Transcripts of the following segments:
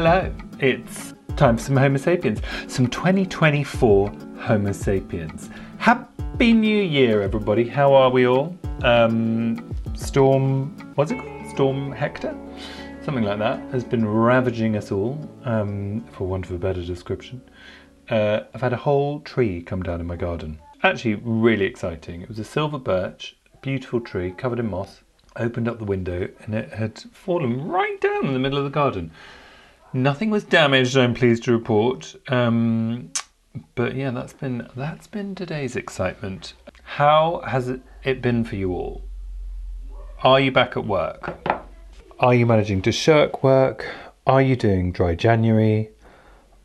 Hello, it's time for some Homo sapiens, some 2024 Homo sapiens. Happy New Year, everybody. How are we all? Um, Storm, what's it called? Storm Hector? Something like that has been ravaging us all, um, for want of a better description. Uh, I've had a whole tree come down in my garden. Actually, really exciting. It was a silver birch, beautiful tree covered in moss. Opened up the window and it had fallen right down in the middle of the garden. Nothing was damaged, I'm pleased to report. Um, but yeah, that's been that's been today's excitement. How has it, been for you all? Are you back at work? Are you managing to shirk work? Are you doing dry January?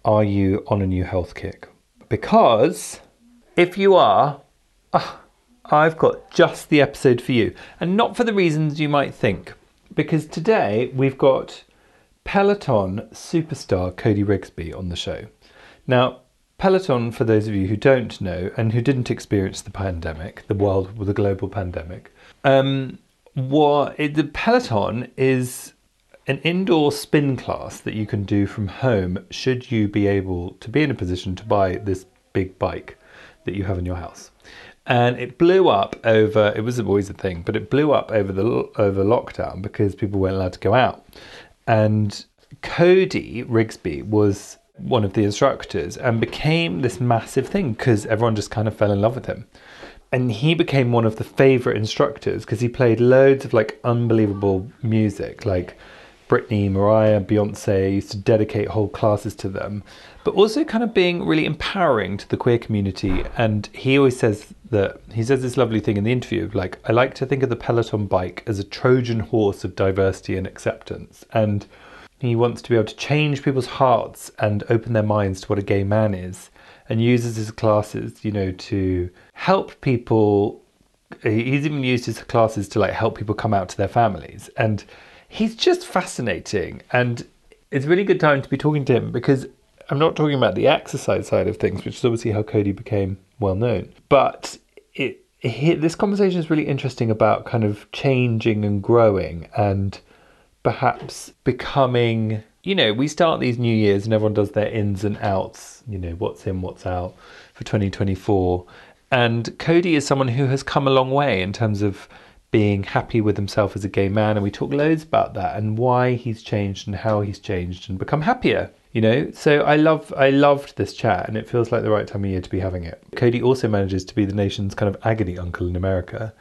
Are you on a new health kick? Because if you are, ah, I've got just the episode for you, and not for the reasons you might think. Because today we've got Peloton superstar Cody Rigsby on the show. Now, Peloton, for those of you who don't know and who didn't experience the pandemic, the world with the global pandemic, um, what it, the Peloton is an indoor spin class that you can do from home should you be able to be in a position to buy this big bike that you have in your house. And it blew up over. It was always a thing, but it blew up over the over lockdown because people weren't allowed to go out. And Cody Rigsby was one of the instructors and became this massive thing because everyone just kind of fell in love with him. And he became one of the favorite instructors because he played loads of like unbelievable music, like Britney, Mariah, Beyonce, used to dedicate whole classes to them, but also kind of being really empowering to the queer community. And he always says that he says this lovely thing in the interview like, I like to think of the Peloton bike as a Trojan horse of diversity and acceptance. And he wants to be able to change people's hearts and open their minds to what a gay man is and uses his classes, you know, to help people. He's even used his classes to like help people come out to their families. And he's just fascinating. And it's a really good time to be talking to him because I'm not talking about the exercise side of things, which is obviously how Cody became well known. But it, it, this conversation is really interesting about kind of changing and growing and perhaps becoming you know we start these new years and everyone does their ins and outs you know what's in what's out for 2024 and cody is someone who has come a long way in terms of being happy with himself as a gay man and we talk loads about that and why he's changed and how he's changed and become happier you know so i love i loved this chat and it feels like the right time of year to be having it cody also manages to be the nation's kind of agony uncle in america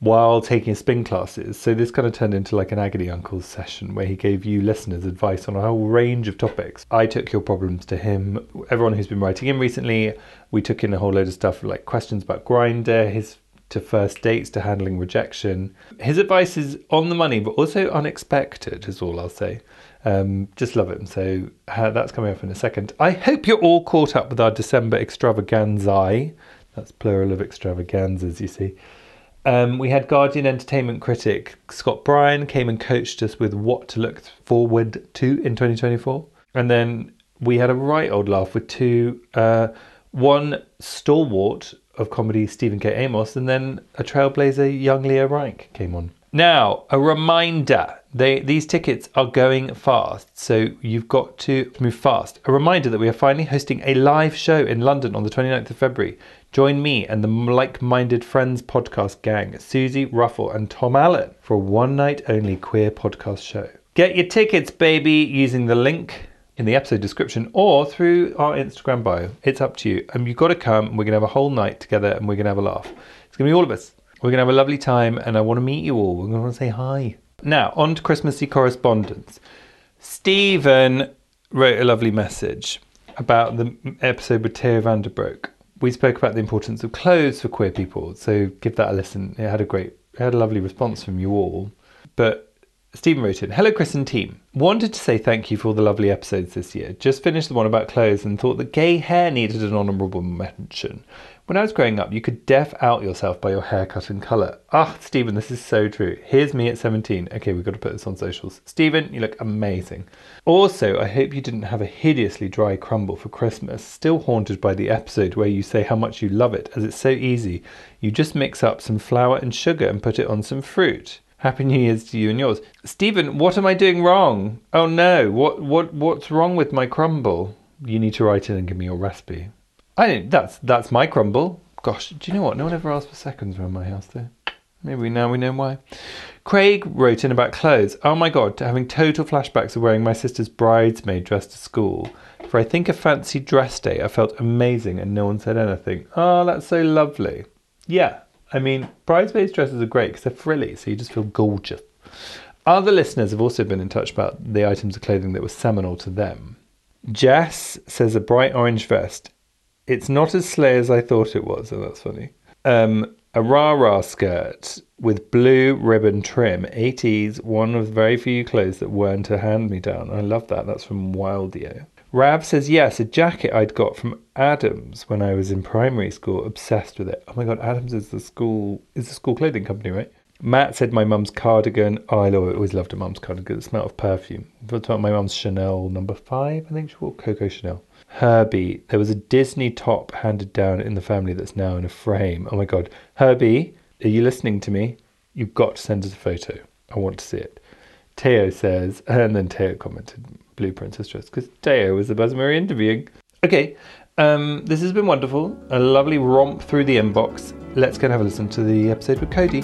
while taking spin classes. So this kind of turned into like an agony uncles session where he gave you listeners advice on a whole range of topics. I took your problems to him. Everyone who's been writing in recently, we took in a whole load of stuff like questions about Grindr, his to first dates to handling rejection. His advice is on the money, but also unexpected, is all I'll say. Um, just love him. So uh, that's coming up in a second. I hope you're all caught up with our December extravaganza. That's plural of extravaganzas, you see. Um, we had Guardian entertainment critic Scott Bryan came and coached us with what to look forward to in 2024. And then we had a right old laugh with two, uh, one stalwart of comedy, Stephen K. Amos, and then a trailblazer, young Leo Reich, came on. Now, a reminder they, these tickets are going fast, so you've got to move fast. A reminder that we are finally hosting a live show in London on the 29th of February. Join me and the like minded friends podcast gang, Suzi, Ruffell, and Tom Allen, for a one night only queer podcast show. Get your tickets, baby, using the link in the episode description or through our Instagram bio. It's up to you. And you've got to come. We're going to have a whole night together and we're going to have a laugh. It's going to be all of us. We're going to have a lovely time and I want to meet you all. We're going to say hi. Now, on to Christmassy correspondence. Stephen wrote a lovely message about the episode with Teo van den Broeke we spoke about the importance of clothes for queer people. So give that a listen. It had a great, it had a lovely response from you all. But Stephen wrote in, Hello, Chris and team. Wanted to say thank you for all the lovely episodes this year. Just finished the one about clothes and thought that gay hair needed an honourable mention. When I was growing up, you could def out yourself by your haircut and colour. Ah, Stephen, this is so true. Here's me at 17. Okay, we've got to put this on socials. Stephen, you look amazing. Also, I hope you didn't have a hideously dry crumble for Christmas. Still haunted by the episode where you say how much you love it, as it's so easy. You just mix up some flour and sugar and put it on some fruit. Happy New Year's to you and yours. Stephen, what am I doing wrong? Oh no, what what what's wrong with my crumble? You need to write in and give me your recipe. I didn't that's that's my crumble. Gosh, do you know what? No one ever asked for seconds around my house though. Maybe now we know why. Craig wrote in about clothes. Oh my god, having total flashbacks of wearing my sister's bridesmaid dress to school. For I think a fancy dress day, I felt amazing and no one said anything. Oh, that's so lovely. Yeah, I mean, bridesmaids dresses are great because they're frilly, so you just feel gorgeous. Other listeners have also been in touch about the items of clothing that were seminal to them. Jess says a bright orange vest. It's not as slay as I thought it was, and oh, that's funny. Um, a rah rah skirt with blue ribbon trim, 80s, one of the very few clothes that weren't a hand me down. I love that. That's from Wildio. Rav says, yes, a jacket I'd got from Adams when I was in primary school. Obsessed with it. Oh my god, Adams is the school is the school clothing company, right? Matt said my mum's cardigan. Oh, I always loved a mum's cardigan. It smelled of perfume. My mum's Chanel number five? I think she wore Coco Chanel. Herbie, there was a Disney top handed down in the family that's now in a frame. Oh my god, Herbie, are you listening to me? You've got to send us a photo. I want to see it. Teo says, and then Teo commented, Blue Princess dress because Teo was the person we were interviewing. Okay, um, this has been wonderful. A lovely romp through the inbox. Let's go and have a listen to the episode with Cody.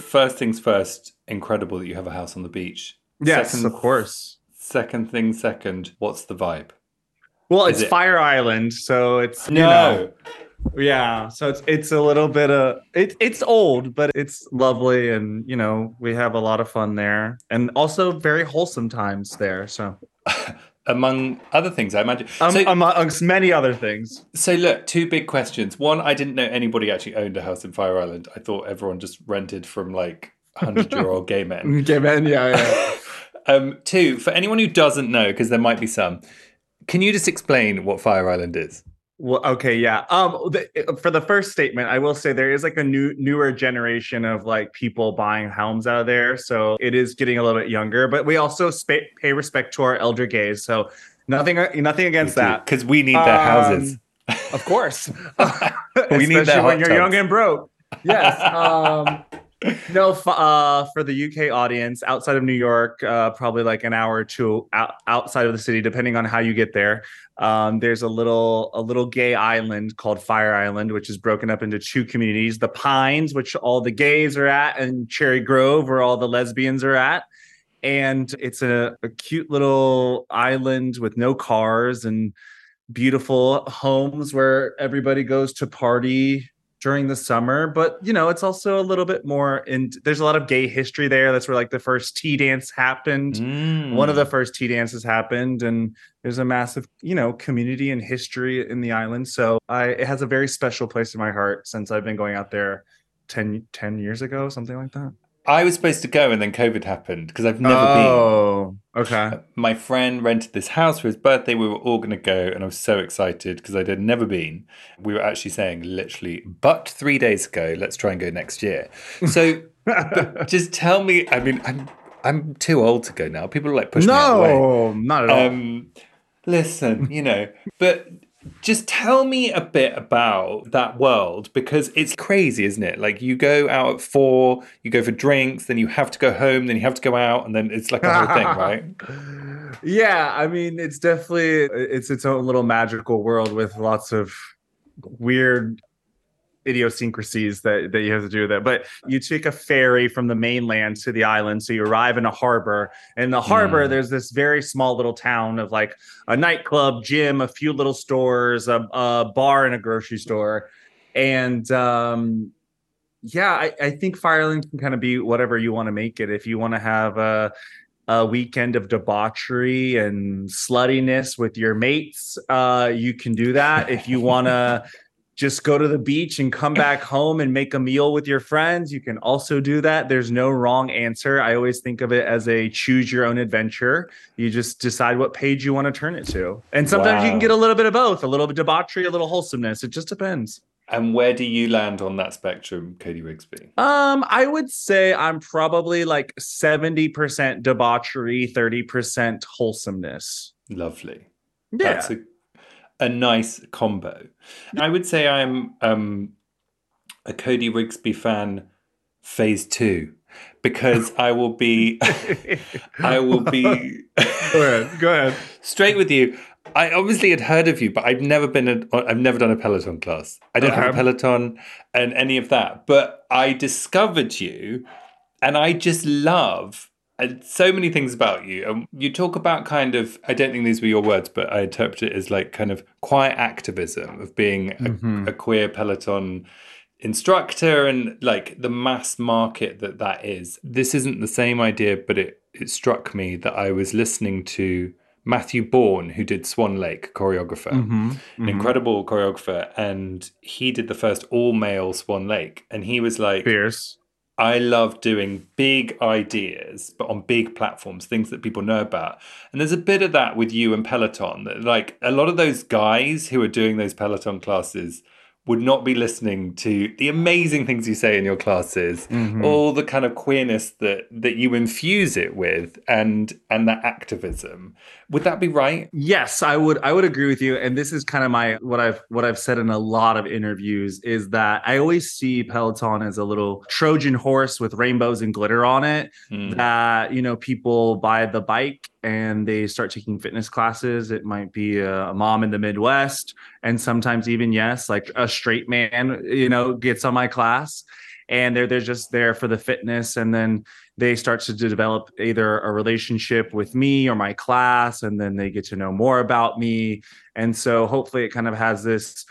First things first, incredible that you have a house on the beach. Yes, second, of course. Second thing second, what's the vibe? Well, Is it's it... Fire Island, so it's no. Know, yeah, so it's it's a little bit of it, it's old, but it's lovely, and you know we have a lot of fun there, and also very wholesome times there. So, among other things, I imagine, um, so, amongst many other things. So, look, two big questions. One, I didn't know anybody actually owned a house in Fire Island. I thought everyone just rented from like hundred year old gay men. Gay men, yeah, yeah. um, two, for anyone who doesn't know, because there might be some, can you just explain what Fire Island is? Well, okay, yeah. Um, the, uh, for the first statement, I will say there is like a new, newer generation of like people buying homes out of there, so it is getting a little bit younger. But we also sp- pay respect to our elder gays, so nothing, uh, nothing against that because we need um, houses. Of course, we need that when you're tubs. young and broke. Yes. Um, no, uh, for the UK audience outside of New York, uh, probably like an hour or two out, outside of the city, depending on how you get there. Um, there's a little a little gay island called Fire Island, which is broken up into two communities: the Pines, which all the gays are at, and Cherry Grove, where all the lesbians are at. And it's a, a cute little island with no cars and beautiful homes where everybody goes to party during the summer but you know it's also a little bit more and there's a lot of gay history there that's where like the first tea dance happened mm. one of the mm. first tea dances happened and there's a massive you know community and history in the island so i it has a very special place in my heart since i've been going out there 10 10 years ago something like that I was supposed to go and then COVID happened because I've never been. oh, been. okay. Uh, my friend rented this house for his birthday. We were all going to go and I was so excited because I had never been. We were actually saying literally, but three days ago, let's try and go next year. So just tell me, I mean, I'm, I'm too old to go now. People are like pushing no, me out the way. No, not at all. Um, listen, you know, but just tell me a bit about that world because it's crazy, isn't it? Like you go out at four, you go for drinks, then you have to go home, then you have to go out, and then it's like a whole thing, right? Yeah, I mean, it's definitely it's its own little magical world with lots of weird idiosyncrasies that, that you have to do with it. But you take a ferry from the mainland to the island. So you arrive in a harbor. In the harbor, mm. there's this very small little town of like a nightclub, gym, a few little stores, a, a bar, and a grocery store. And um, yeah, I, I think Fire Island can kind of be whatever you want to make it. If you want to have a a weekend of debauchery and sluttiness with your mates, uh, you can do that. if you want to just go to the beach and come back home and make a meal with your friends, you can also do that. There's no wrong answer. I always think of it as a choose your own adventure. You just decide what page you want to turn it to. And sometimes wow. you can get a little bit of both, a little bit debauchery, a little wholesomeness. It just depends. And where do you land on that spectrum, Cody Rigsby? Um, I would say I'm probably like 70% debauchery, 30% wholesomeness. Lovely. Yeah. That's a, a nice combo. I would say I'm um, a Cody Rigsby fan phase two because I will be I will be go ahead. Go ahead. straight with you. I obviously had heard of you, but I've never been a, I've never done a Peloton class. I don't have a Peloton and any of that. But I discovered you, and I just love so many things about you. And um, you talk about kind of I don't think these were your words, but I interpret it as like kind of quiet activism of being a, mm-hmm. a queer Peloton instructor and like the mass market that that is. This isn't the same idea, but it it struck me that I was listening to Matthew Bourne, who did Swan Lake choreographer, mm-hmm, mm-hmm. an incredible choreographer, and he did the first all male Swan Lake, and he was like fierce. I love doing big ideas, but on big platforms, things that people know about. And there's a bit of that with you and Peloton. Like a lot of those guys who are doing those Peloton classes would not be listening to the amazing things you say in your classes, mm-hmm. all the kind of queerness that that you infuse it with, and and that activism. Would that be right? Yes, I would. I would agree with you. And this is kind of my what I've what I've said in a lot of interviews is that I always see Peloton as a little Trojan horse with rainbows and glitter on it. Mm. That you know people buy the bike and they start taking fitness classes. It might be a, mom in the Midwest, and sometimes even yes, like a straight man, you know, gets on my class, and they're they're just there for the fitness, and then they start to develop either a relationship with me or my class, and then they get to know more about me, and so hopefully it kind of has this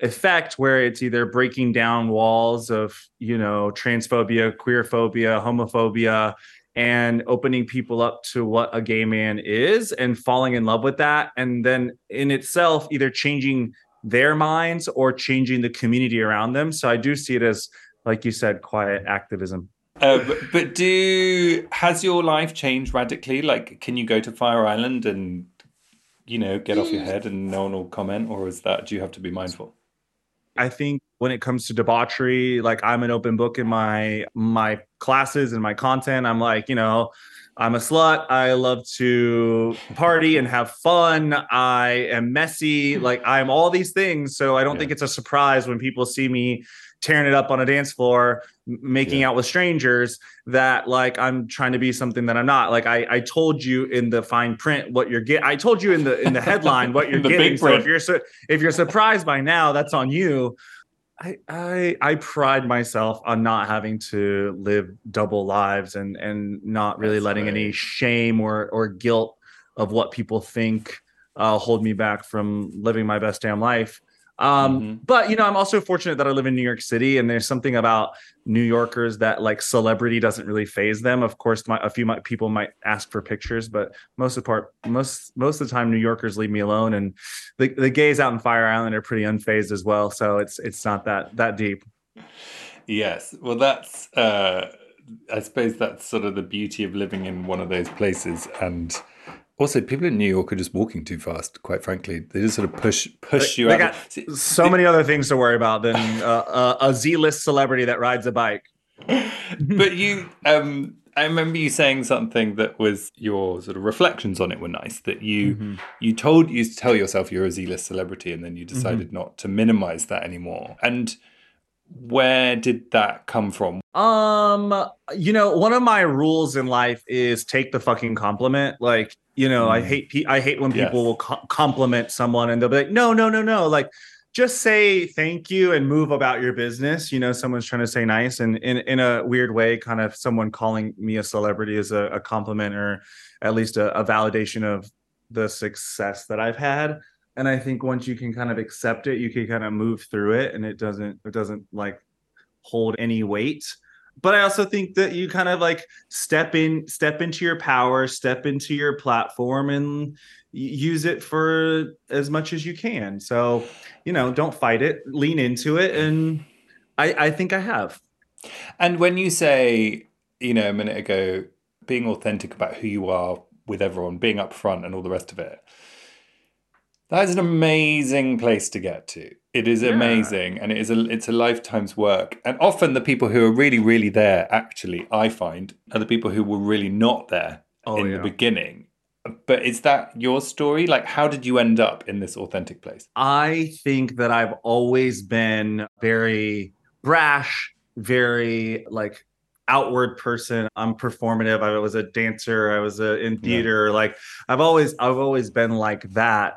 effect where it's either breaking down walls of you know transphobia queerphobia homophobia and opening people up to what a gay man is and falling in love with that and then in itself either changing their minds or changing the community around them. So i do see it as like you said quiet activism. Uh, but, but do has your life changed radically? Like can you go to fire island and you know get off your head and no one will comment or is that do you have to be mindful? I think when it comes to debauchery, like I'm an open book in my my classes and my content. I'm like, you know, I'm a slut. I love to party and have fun. I am messy. Like I'm all these things. So I don't yeah. think it's a surprise when people see me tearing it up on a dance floor, making yeah. out with strangers, that like I'm trying to be something that I'm not. Like I, I told you in the fine print what you're getting. I told you in the in the headline what you're getting. So if you're su- if you're surprised by now, that's on you. I, I I pride myself on not having to live double lives and and not really that's letting right. any shame or or guilt of what people think uh, hold me back from living my best damn life. Um, mm-hmm. But you know, I'm also fortunate that I live in New York City, and there's something about New Yorkers that like celebrity doesn't really phase them. Of course, my, a few my, people might ask for pictures, but most of the part, most most of the time, New Yorkers leave me alone, and the the gays out in Fire Island are pretty unfazed as well. So it's it's not that that deep. Yes, well, that's uh, I suppose that's sort of the beauty of living in one of those places, and also, people in New York are just walking too fast. Quite frankly, they just sort of push push they, you they out. Got so many other things to worry about than uh, a Z-list celebrity that rides a bike. but you, um, I remember you saying something that was your sort of reflections on it were nice. That you mm-hmm. you told you to tell yourself you're a Z-list celebrity, and then you decided mm-hmm. not to minimize that anymore. And where did that come from? Um, you know, one of my rules in life is take the fucking compliment. Like, you know, mm. I hate pe- I hate when people yes. will co- compliment someone and they'll be like, "No, no, no, no." Like just say thank you and move about your business. You know, someone's trying to say nice and in in a weird way, kind of someone calling me a celebrity is a, a compliment or at least a, a validation of the success that I've had and i think once you can kind of accept it you can kind of move through it and it doesn't it doesn't like hold any weight but I also think that you kind of like step in, step into your power, step into your platform, and use it for as much as you can. So, you know, don't fight it, lean into it, and I, I think I have. And when you say, you know, a minute ago, being authentic about who you are with everyone, being upfront, and all the rest of it, that is an amazing place to get to. It is yeah. amazing, and it is a it's a lifetime's work. And often the people who are really, really there, actually, I find, are the people who were really not there oh, in yeah. the beginning but is that your story? Like, how did you end up in this authentic place? I think that I've always been very brash, very like outward person. I'm performative. I was a dancer. I was a, in theater. Yeah. Like I've always, I've always been like that.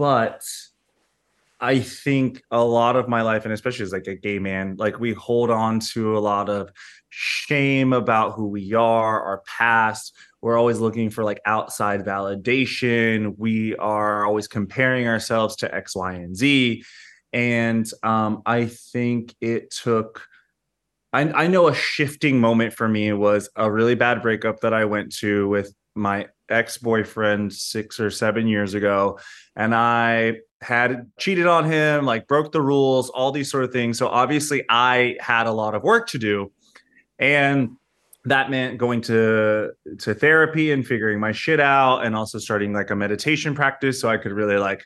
But I think a lot of my life, and especially as like a gay man, like we hold on to a lot of shame about who we are, our past. We're always looking for like outside validation. We are always comparing ourselves to x y and z. And um, i think it took I, I know a shifting moment for me was a really bad breakup that i went to with my ex-boyfriend six or seven years ago and i had cheated on him like broke the rules all these sort of things. So obviously i had a lot of work to do and that meant going to to therapy and figuring my shit out and also starting like a meditation practice so I could really like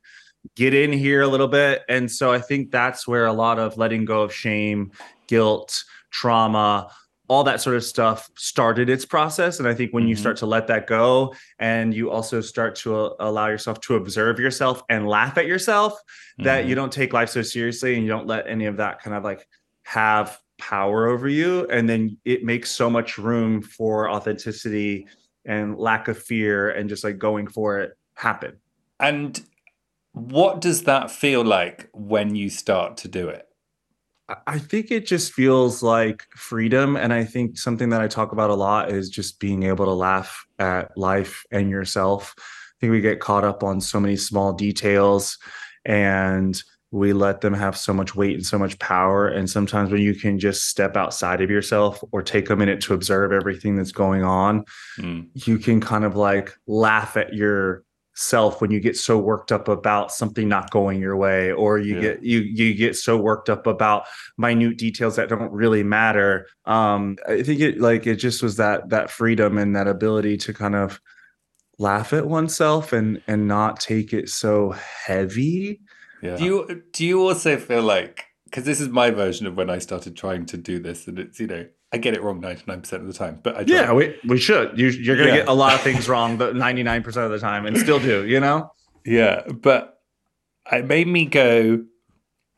get in here a little bit. And so I think that's where a lot of letting go of shame, guilt, trauma, all that sort of stuff started its process and I think when mm-hmm. you start to let that go and you also start to uh, allow yourself to observe yourself and laugh at yourself mm-hmm. that you don't take life so seriously and you don't let any of that kind of like have power over you and then it makes so much room for authenticity and lack of fear and just like going for it happen and what does that feel like when you start to do it I think it just feels like freedom. And I think something that I talk about a lot is just being able to laugh at life and yourself. I think we get caught up on so many small details and we let them have so much weight and so much power. And sometimes when you can just step outside of yourself or take a minute to observe everything that's going on, mm. you can kind of like laugh at yourself when you get so worked up about something not going your way or you yeah. get you you get so worked up about minute details that don't really matter um i think it like it just was that that freedom and that ability to kind of laugh at oneself and and not take it so heavy yeah. Do you do you also feel like because this is my version of when I started trying to do this, and it's you know I get it wrong ninety nine percent of the time, but I try. yeah we we should you you're gonna yeah. get a lot of things wrong, but ninety nine percent of the time, and still do you know? Yeah, but it made me go.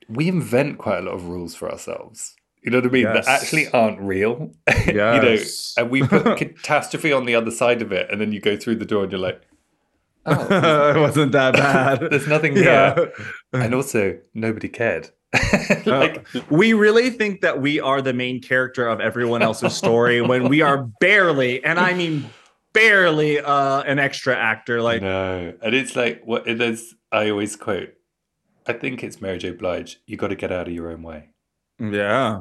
We invent quite a lot of rules for ourselves. You know what I mean? Yes. That actually aren't real. Yes. you know, and we put catastrophe on the other side of it, and then you go through the door and you're like, Oh, it wasn't that bad. There's nothing yeah. here. And also, nobody cared. like, uh, we really think that we are the main character of everyone else's story when we are barely, and I mean barely, uh, an extra actor. Like, no, and it's like what it is. I always quote. I think it's Mary J. Blige. You got to get out of your own way. Yeah.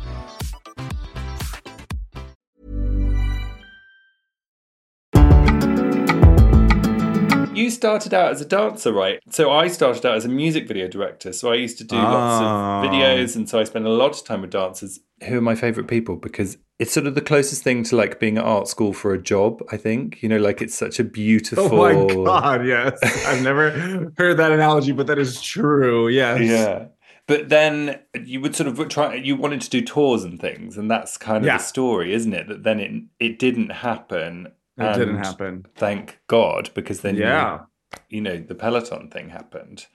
You started out as a dancer, right? So I started out as a music video director. So I used to do lots of ah. videos, and so I spent a lot of time with dancers. who are my favorite people because it's sort of the closest thing to like being at art school for a job. I think you know, like it's such a beautiful. Oh my god! Yes, I've never heard that analogy, but that is true. Yes. Yeah. But then you would sort of try. You wanted to do tours and things, and that's kind of yeah. the story, isn't it? That then it it didn't happen. It didn't happen. Thank God, because then yeah, you, you know, the Peloton thing happened.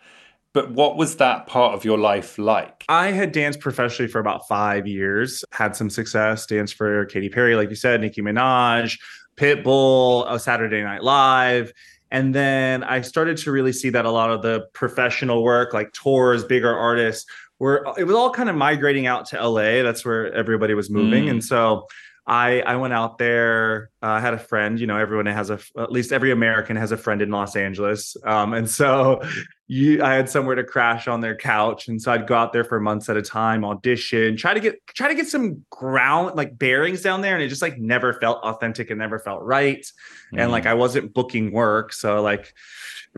But what was that part of your life like? I had danced professionally for about five years, had some success, danced for Katy Perry, like you said, Nicki Minaj, Pitbull, a Saturday Night Live. And then I started to really see that a lot of the professional work, like tours, bigger artists, were it was all kind of migrating out to LA. That's where everybody was moving. Mm. And so I I went out there. Uh, I had a friend. You know, everyone has a at least every American has a friend in Los Angeles. Um, and so you, I had somewhere to crash on their couch, and so I'd go out there for months at a time, audition, try to get try to get some ground like bearings down there, and it just like never felt authentic and never felt right. Mm. And like mm. I wasn't booking work, so like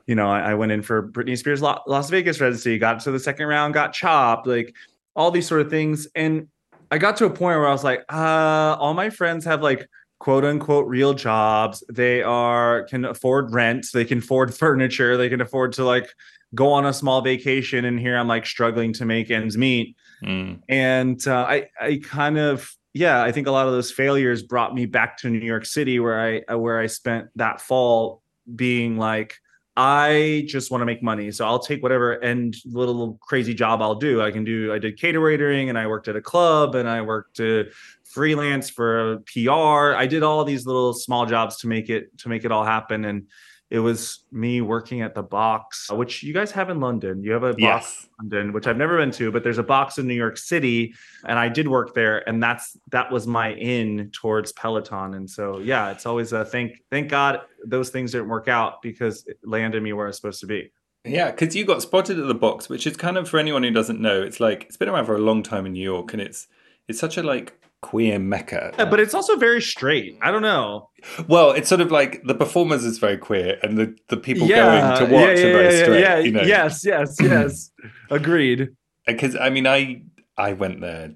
you know, I, I went in for Britney Spears Las Vegas residency, got to the second round, got chopped, like all these sort of things, and I got to a point where I was like, uh, all my friends have like quote unquote real jobs. They are can afford rent, they can afford furniture, they can afford to like go on a small vacation. And here I'm like struggling to make ends meet. Mm. And uh, I I kind of yeah, I think a lot of those failures brought me back to New York City where I where I spent that fall being like I just want to make money. So I'll take whatever and little crazy job I'll do. I can do, I did catering and I worked at a club and I worked to freelance for PR. I did all these little small jobs to make it, to make it all happen. And it was me working at the box, uh, which you guys have in London. You have a box yes. in London, which I've never been to, but there's a box in New York City, and I did work there, and that's that was my in towards Peloton. And so yeah, it's always a thank thank God those things didn't work out because it landed me where I was supposed to be. Yeah, because you got spotted at the box, which is kind of for anyone who doesn't know, it's like it's been around for a long time in New York, and it's it's such a like queer mecca. Yeah, but it's also very straight. I don't know. Well, it's sort of like the performers is very queer, and the, the people yeah, going to watch yeah, yeah, are very straight. Yeah, you know? yes, yes, yes. Agreed. Because I mean, I I went there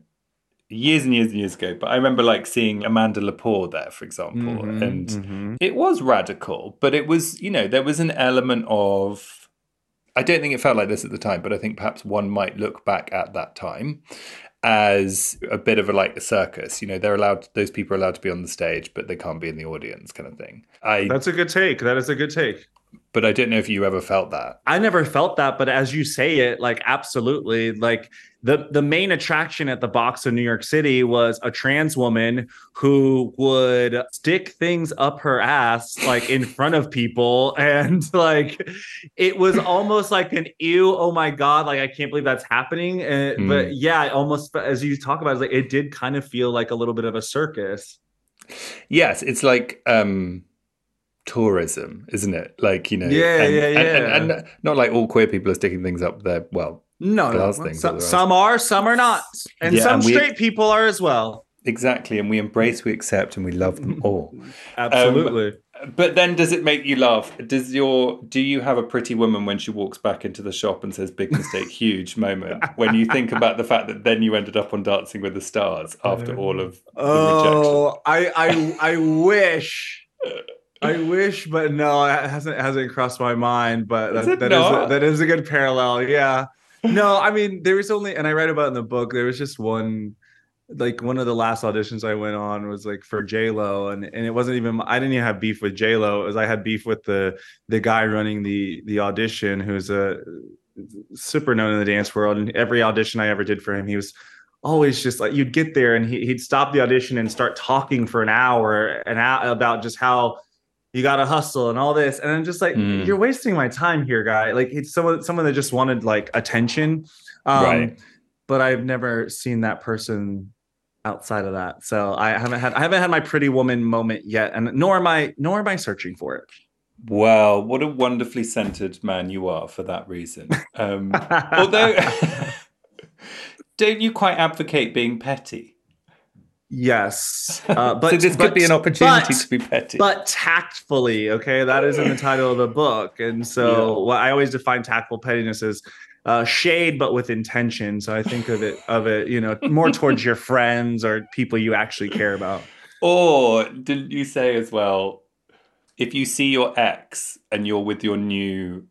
years and years and years ago, but I remember like seeing Amanda Lepore there, for example, mm-hmm, and mm-hmm. it was radical, but it was you know there was an element of. I don't think it felt like this at the time, but I think perhaps one might look back at that time as a bit of a like a circus. You know, they're allowed; those people are allowed to be on the stage, but they can't be in the audience, kind of thing. I that's a good take. That is a good take but I don't know if you ever felt that. I never felt that, but as you say it, like absolutely, like the the main attraction at the box in New York City was a trans woman who would stick things up her ass like in front of people, and like it was almost like an ew, oh my god, like I can't believe that's happening. And, mm. But yeah, almost as you talk about it, like it did kind of feel like a little bit of a circus. Yes, it's like um tourism, isn't it? Like you know, yeah, and, yeah, yeah, and, and, and, not like all queer people are sticking things up there. Well, no, no. Things some, some are, some are not, and yeah, some straight people are as well. Exactly, and we embrace, we accept, and we love them all. Absolutely. Um, but then, does it make you laugh? Does your do you have a pretty woman when she walks back into the shop and says "big mistake, huge moment"? when you think about the fact that then you ended up on Dancing with the Stars after all of the oh, rejection. I I I wish I wish, but no, it hasn't hasn't crossed my mind. But that, that is a, that is a good parallel. Yeah. No, I mean there was only, and I read about in the book. There was just one, like one of the last auditions I went on was like for J Lo, and and it wasn't even. I didn't even have beef with J Lo. It was I had beef with the the guy running the the audition, who's a super known in the dance world. And every audition I ever did for him, he was always just like you'd get there and he, would stop the audition and start talking for an hour and out about just how you gotta hustle and all this and i'm just like mm. you're wasting my time here guy like it's someone someone that just wanted like attention um, right but i've never seen that person outside of that so i haven't had i haven't had my pretty woman moment yet and nor am i nor am i searching for it Wow, what a wonderfully centered man you are for that reason. Um, although, don't you quite advocate being petty? Yes, uh, but so this but, could be an opportunity but, to be petty, but tactfully. Okay, that is in the title of the book, and so yeah. what I always define tactful pettiness as uh, shade, but with intention. So I think of it of it, you know, more towards your friends or people you actually care about. Or didn't you say as well, if you see your ex and you're with your new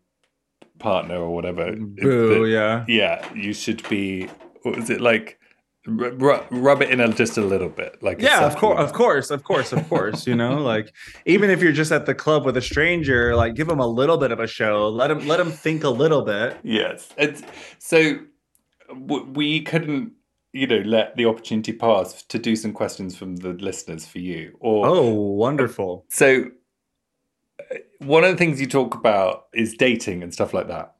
partner or whatever, Boo, yeah, yeah, you should be. What was it like? Rub, rub it in a, just a little bit, like yeah, of course, of course, of course, of course. You know, like even if you're just at the club with a stranger, like give them a little bit of a show. Let them let them think a little bit. Yes, it's so we couldn't you know let the opportunity pass to do some questions from the listeners for you or oh wonderful so uh, one of the things you talk about is dating and stuff like that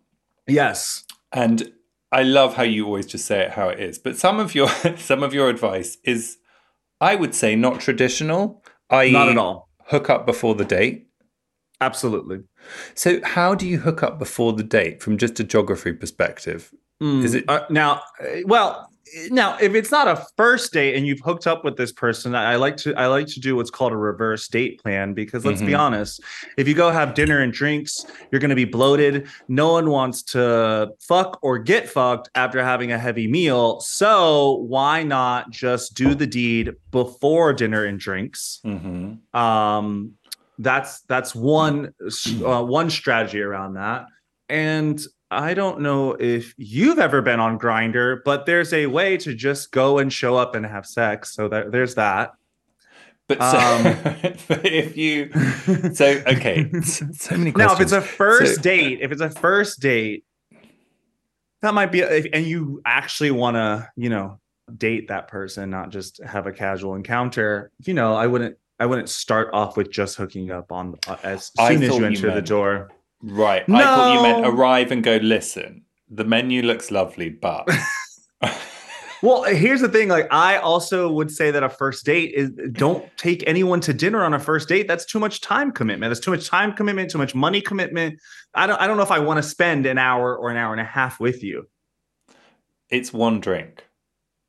yes and i love how you always just say it how it is but some of your some of your advice is i would say not traditional i not at all. hook up before the date. Absolutely. So how do you hook up before the date from just a geography perspective? Mm, is it uh, now uh, well now if it's not a first date and you've hooked up with this person i like to i like to do what's called a reverse date plan because let's mm-hmm. be honest if you go have dinner and drinks you're going to be bloated no one wants to fuck or get fucked after having a heavy meal so why not just do the deed before dinner and drinks mm-hmm. um that's that's one uh, one strategy around that and I don't know if you've ever been on Grindr, but there's a way to just go and show up and have sex. So that, there's that. But, so, um, but if you so okay, so many questions. Now, if it's a first so, date, if it's a first date, that might be, a, and you actually want to, you know, date that person, not just have a casual encounter. You know, I wouldn't, I wouldn't start off with just hooking up on uh, as soon as you enter you the door. Right. No. I thought you meant arrive and go, listen, the menu looks lovely, but. well, here's the thing. Like, I also would say that a first date is don't take anyone to dinner on a first date. That's too much time commitment. That's too much time commitment, too much money commitment. I don't, I don't know if I want to spend an hour or an hour and a half with you. It's one drink.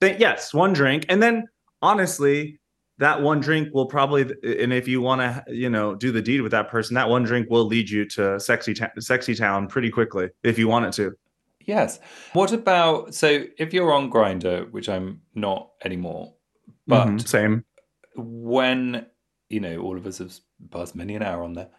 Then, yes, one drink. And then honestly, that one drink will probably and if you want to you know do the deed with that person that one drink will lead you to sexy ta- sexy town pretty quickly if you want it to. Yes. What about so if you're on Grindr which i'm not anymore but mm-hmm, same. when you know all of us have passed many an hour on there.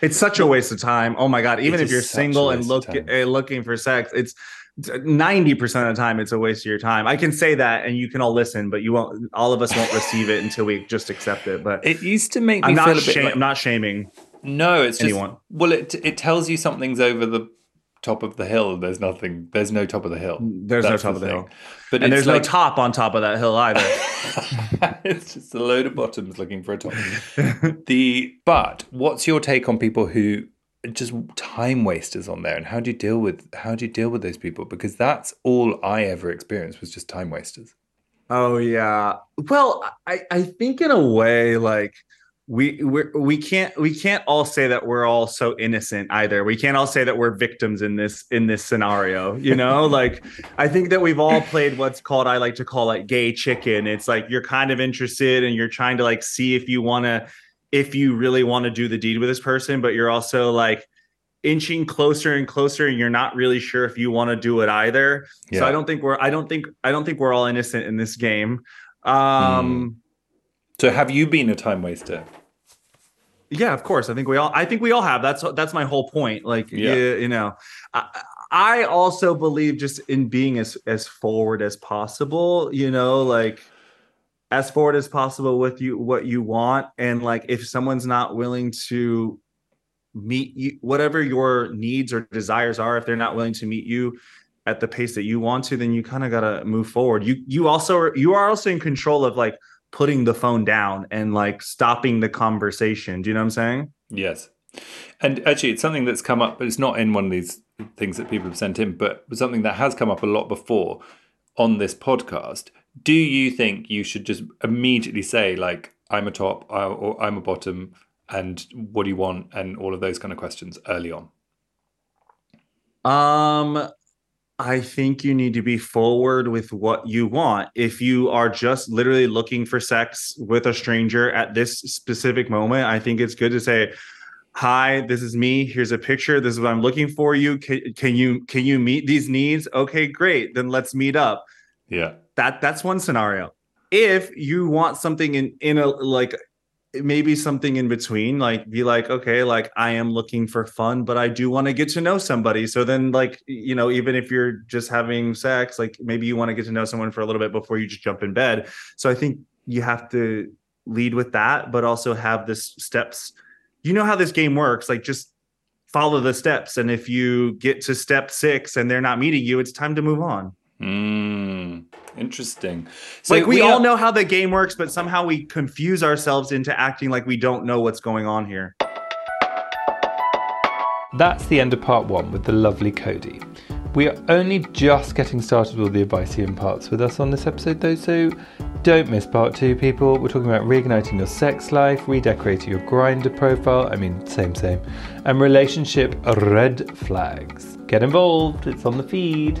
It's such a waste of time. Oh my god even if you're single and look, uh, looking for sex it's 90% of the time it's a waste of your time. I can say that and you can all listen, but you won't all of us won't receive it until we just accept it. But it used to make me I'm bit like, I'm not shaming. No, it's anyone. just well it it tells you something's over the top of the hill. There's nothing there's no top of the hill. There's That's no top the of the hill. But and there's like, no top on top of that hill either. it's just a load of bottoms looking for a top. the but what's your take on people who just time wasters on there and how do you deal with how do you deal with those people? Because that's all i ever experienced was just time wasters. Oh yeah. Well i i think in a way like we we we can't we can't all say that we're all so innocent either. We can't all say that we're victims in this in this scenario you know? Like i think that we've all played what's called i like to call it gay chicken. It's like you're kind of interested and you're trying to like see if you want to if you really want to do the deed with this person, but you're also like inching closer and closer and you're not really sure if you want to do it either. Yeah. So I don't think we're I don't think I don't think we're all innocent in this game. Um mm. So have you been a time waster? Yeah, of course. I think we all I think we all have. That's that's my whole point. Like yeah. you, you know, I, I also believe just in being as as forward as possible, you know, like as forward as possible with you what you want. And like if someone's not willing to meet you whatever your needs or desires are if they're not willing to meet you at the pace that you want to then you kind of got to move forward. You you also are, you are also in control of like putting the phone down and like stopping the conversation. Do you know what i'm saying? Yes. And actually it's something that's come up but it's not in one of these things that people have sent in but something that has come up a lot before on this podcast do you think you should just immediately say like i'm a top or i'm a bottom and what do you want? and all of those kind of questions early on? Um i think you need to be forward with what you want. If you are just literally looking for sex with a stranger at this specific moment i think it's good to say hi this is me. Here's a picture. This is what i'm looking for you. Can, can you can you meet these needs? Okay great. Then let's meet up. Yeah that that's one scenario. If you want something in in a like maybe something in between like be like okay like i am looking for fun but i do want to get to know somebody. So then like you know even if you're just having sex like maybe you want to get to know someone for a little bit before you just jump in bed. So i think you have to lead with that but also have this steps. You know how this game works like just follow the steps. And if you get to step six and they're not meeting you it's time to move on mm, interesting so like we, we all know how the game works but somehow we confuse ourselves into acting like we don't know what's going on here that's the end of part one with the lovely cody we are only just getting started with the advice he imparts with us on this episode, though, so don't miss part two, people. We're talking about reigniting your sex life, redecorating your Grindr profile, I mean, same, same, and relationship red flags. Get involved, it's on the feed.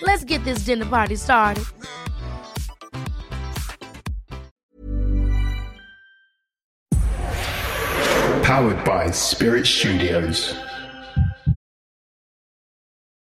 Let's get this dinner party started. Powered by Spirit Studios.